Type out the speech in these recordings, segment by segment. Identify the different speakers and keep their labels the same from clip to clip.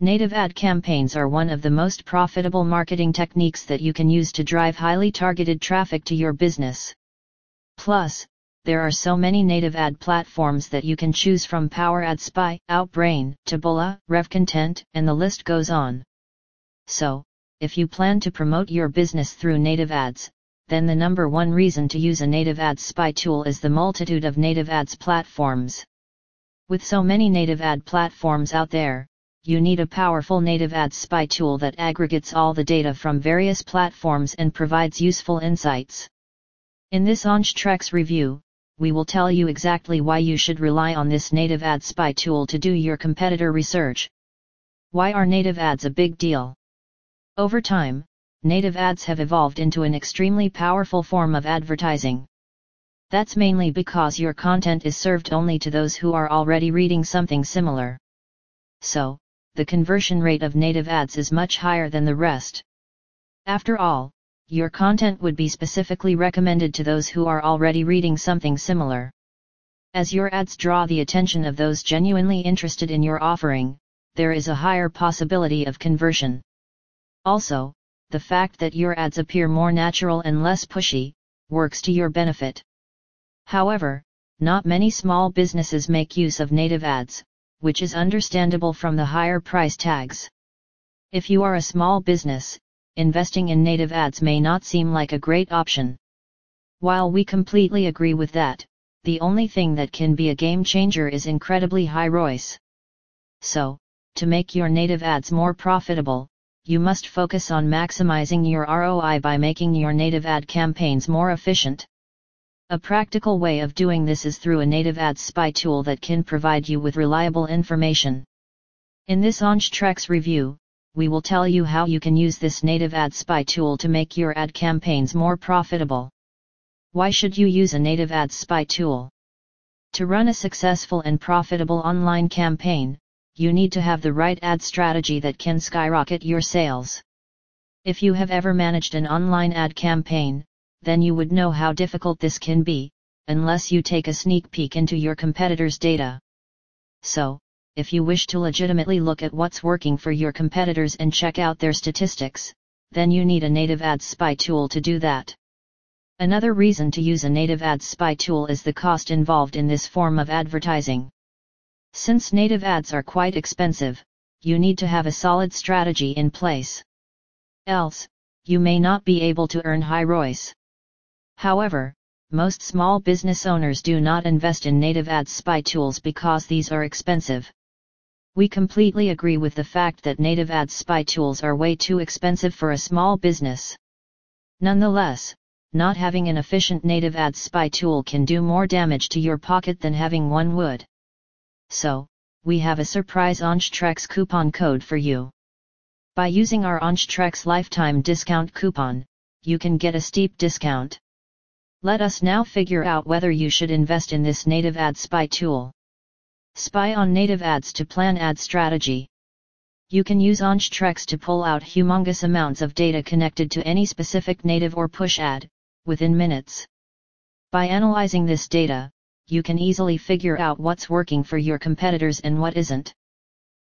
Speaker 1: Native ad campaigns are one of the most profitable marketing techniques that you can use to drive highly targeted traffic to your business. Plus, there are so many native ad platforms that you can choose from Power Ad Spy, Outbrain, Taboola, RevContent, and the list goes on. So, if you plan to promote your business through native ads, then the number one reason to use a native ads spy tool is the multitude of native ads platforms. With so many native ad platforms out there, you need a powerful native ads spy tool that aggregates all the data from various platforms and provides useful insights. In this Anstrex review, we will tell you exactly why you should rely on this native ad spy tool to do your competitor research. Why are native ads a big deal? Over time, native ads have evolved into an extremely powerful form of advertising. That's mainly because your content is served only to those who are already reading something similar. So, the conversion rate of native ads is much higher than the rest. After all, your content would be specifically recommended to those who are already reading something similar. As your ads draw the attention of those genuinely interested in your offering, there is a higher possibility of conversion. Also, the fact that your ads appear more natural and less pushy, works to your benefit. However, not many small businesses make use of native ads, which is understandable from the higher price tags. If you are a small business, investing in native ads may not seem like a great option. While we completely agree with that, the only thing that can be a game changer is incredibly high ROIs. So, to make your native ads more profitable, you must focus on maximizing your ROI by making your native ad campaigns more efficient. A practical way of doing this is through a native ads spy tool that can provide you with reliable information. In this Anstrex review, we will tell you how you can use this native ad spy tool to make your ad campaigns more profitable. Why should you use a native ad spy tool? To run a successful and profitable online campaign, you need to have the right ad strategy that can skyrocket your sales. If you have ever managed an online ad campaign, then you would know how difficult this can be, unless you take a sneak peek into your competitors' data. So, if you wish to legitimately look at what's working for your competitors and check out their statistics, then you need a native ads spy tool to do that. Another reason to use a native ads spy tool is the cost involved in this form of advertising. Since native ads are quite expensive, you need to have a solid strategy in place. Else, you may not be able to earn high ROIs. However, most small business owners do not invest in native ads spy tools because these are expensive. We completely agree with the fact that native ads spy tools are way too expensive for a small business. Nonetheless, not having an efficient native ads spy tool can do more damage to your pocket than having one would. So, we have a surprise Anstrex coupon code for you. By using our Anstrex lifetime discount coupon, you can get a steep discount. Let us now figure out whether you should invest in this native ad spy tool. Spy on native ads to plan ad strategy. You can use Anstrex to pull out humongous amounts of data connected to any specific native or push ad, within minutes. By analyzing this data, you can easily figure out what's working for your competitors and what isn't.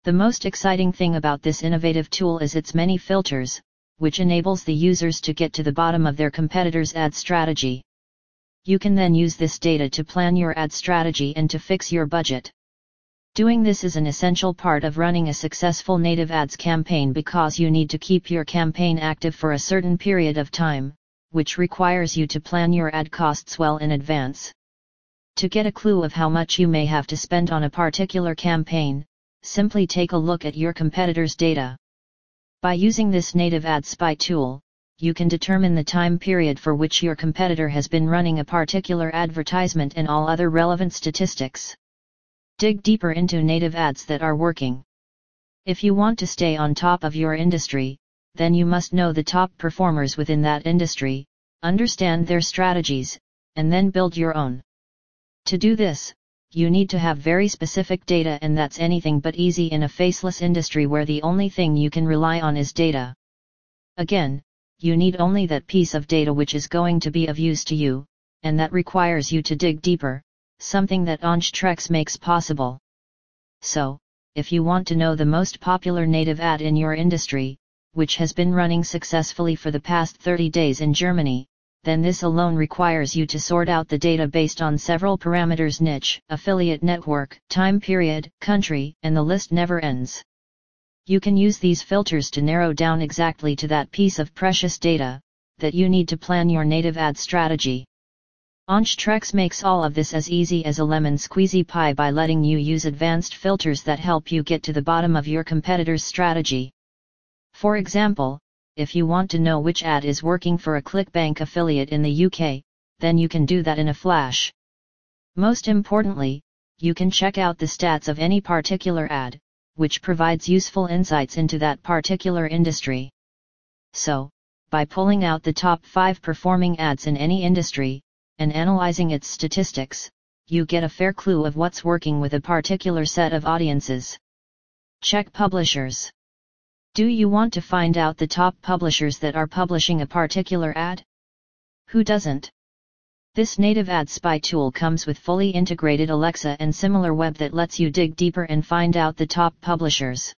Speaker 1: The most exciting thing about this innovative tool is its many filters, which enables the users to get to the bottom of their competitors' ad strategy. You can then use this data to plan your ad strategy and to fix your budget. Doing this is an essential part of running a successful native ads campaign because you need to keep your campaign active for a certain period of time, which requires you to plan your ad costs well in advance. To get a clue of how much you may have to spend on a particular campaign, simply take a look at your competitors' data. By using this native ad spy tool, you can determine the time period for which your competitor has been running a particular advertisement and all other relevant statistics. Dig deeper into native ads that are working. If you want to stay on top of your industry, then you must know the top performers within that industry, understand their strategies, and then build your own. To do this, you need to have very specific data and that's anything but easy in a faceless industry where the only thing you can rely on is data. Again, you need only that piece of data which is going to be of use to you, and that requires you to dig deeper, something that Anstrex makes possible. So, if you want to know the most popular native ad in your industry, which has been running successfully for the past 30 days in Germany, then this alone requires you to sort out the data based on several parameters niche, affiliate network, time period, country, and the list never ends. You can use these filters to narrow down exactly to that piece of precious data, that you need to plan your native ad strategy. Anstrex makes all of this as easy as a lemon squeezy pie by letting you use advanced filters that help you get to the bottom of your competitor's strategy. For example, if you want to know which ad is working for a ClickBank affiliate in the UK, then you can do that in a flash. Most importantly, you can check out the stats of any particular ad, which provides useful insights into that particular industry. So, by pulling out the top 5 performing ads in any industry, and analyzing its statistics, you get a fair clue of what's working with a particular set of audiences. Check publishers. Do you want to find out the top publishers that are publishing a particular ad? Who doesn't? This native ad spy tool comes with fully integrated Alexa and similar web that lets you dig deeper and find out the top publishers.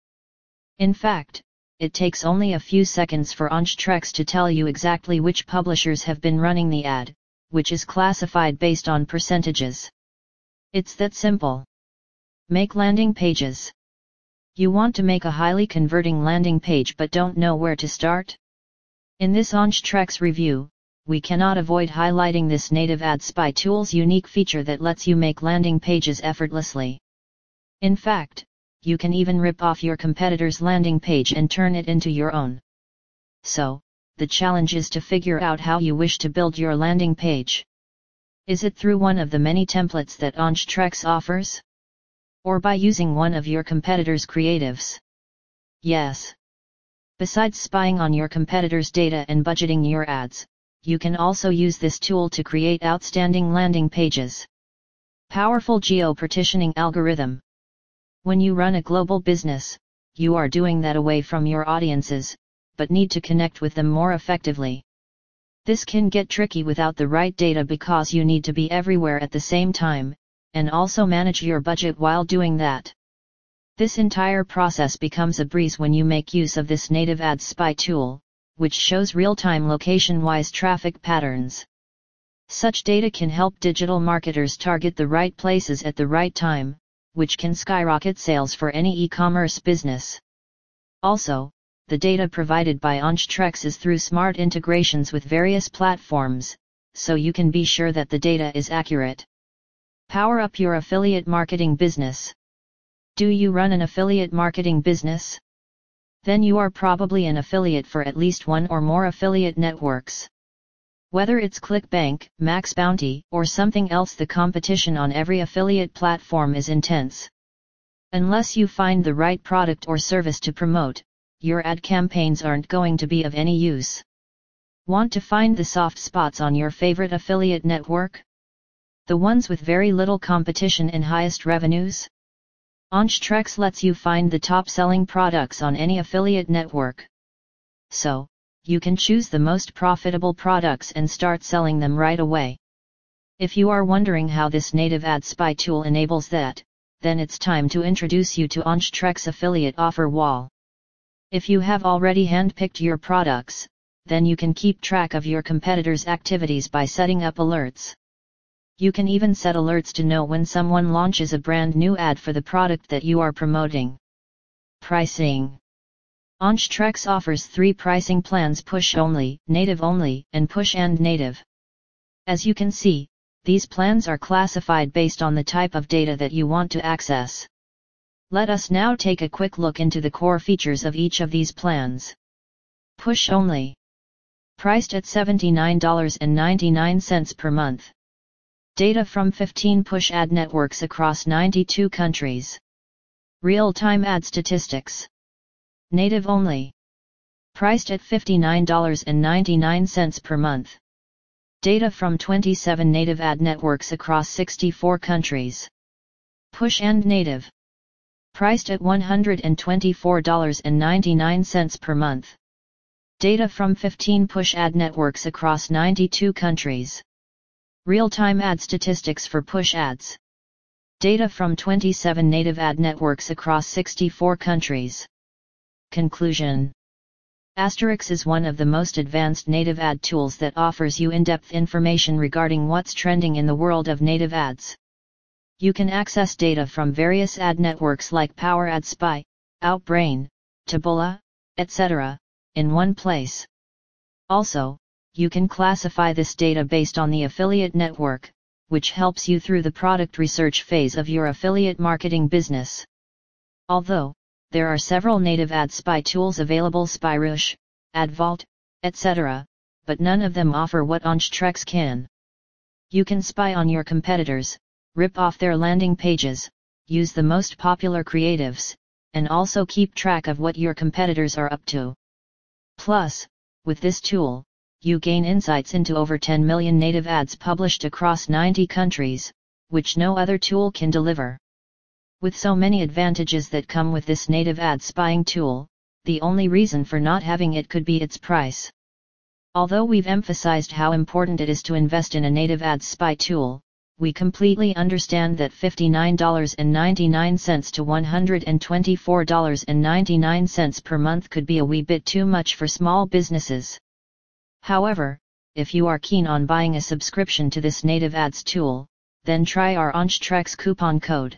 Speaker 1: In fact, it takes only a few seconds for Anstrex to tell you exactly which publishers have been running the ad, which is classified based on percentages. It's that simple. Make landing pages. You want to make a highly converting landing page but don't know where to start? In this Anstrex review, we cannot avoid highlighting this native ad spy tool's unique feature that lets you make landing pages effortlessly. In fact, you can even rip off your competitor's landing page and turn it into your own. So, the challenge is to figure out how you wish to build your landing page. Is it through one of the many templates that Anstrex offers? or by using one of your competitors' creatives. Yes. Besides spying on your competitors' data and budgeting your ads, you can also use this tool to create outstanding landing pages. Powerful geo-partitioning algorithm. When you run a global business, you are doing that away from your audiences, but need to connect with them more effectively. This can get tricky without the right data because you need to be everywhere at the same time, and also manage your budget while doing that. This entire process becomes a breeze when you make use of this native ads spy tool, which shows real-time location-wise traffic patterns. Such data can help digital marketers target the right places at the right time, which can skyrocket sales for any e-commerce business. Also, the data provided by Anstrex is through smart integrations with various platforms, so you can be sure that the data is accurate. Power up your affiliate marketing business. Do you run an affiliate marketing business? Then you are probably an affiliate for at least one or more affiliate networks. Whether it's ClickBank, Max Bounty, or something else, the competition on every affiliate platform is intense. Unless you find the right product or service to promote, your ad campaigns aren't going to be of any use. Want to find the soft spots on your favorite affiliate network? the ones with very little competition and highest revenues? Anstrex lets you find the top selling products on any affiliate network. So, you can choose the most profitable products and start selling them right away. If you are wondering how this native ad spy tool enables that, then it's time to introduce you to Anstrex affiliate offer wall. If you have already handpicked your products, then you can keep track of your competitors' activities by setting up alerts. You can even set alerts to know when someone launches a brand new ad for the product that you are promoting. Pricing Anstrex offers three pricing plans push only, native only, and push and native. As you can see, these plans are classified based on the type of data that you want to access. Let us now take a quick look into the core features of each of these plans. Push only. Priced at $79.99 per month. Data from 15 push ad networks across 92 countries. Real-time ad statistics. Native only. Priced at $59.99 per month. Data from 27 native ad networks across 64 countries. Push and native. Priced at $124.99 per month. Data from 15 push ad networks across 92 countries. Real-time ad statistics for push ads. Data from 27 native ad networks across 64 countries. Conclusion Asterix is one of the most advanced native ad tools that offers you in-depth information regarding what's trending in the world of native ads. You can access data from various ad networks like Power Ad Spy, Outbrain, Taboola, etc., in one place. Also, you can classify this data based on the affiliate network, which helps you through the product research phase of your affiliate marketing business. Although, there are several native ad spy tools available SpyRush, AdVault, etc., but none of them offer what Anstrex can. You can spy on your competitors, rip off their landing pages, use the most popular creatives, and also keep track of what your competitors are up to. Plus, with this tool, you gain insights into over 10 million native ads published across 90 countries, which no other tool can deliver. With so many advantages that come with this native ad spying tool, the only reason for not having it could be its price. Although we've emphasized how important it is to invest in a native ad spy tool, we completely understand that $59.99 to $124.99 per month could be a wee bit too much for small businesses. However, if you are keen on buying a subscription to this native ads tool, then try our Anstrex coupon code.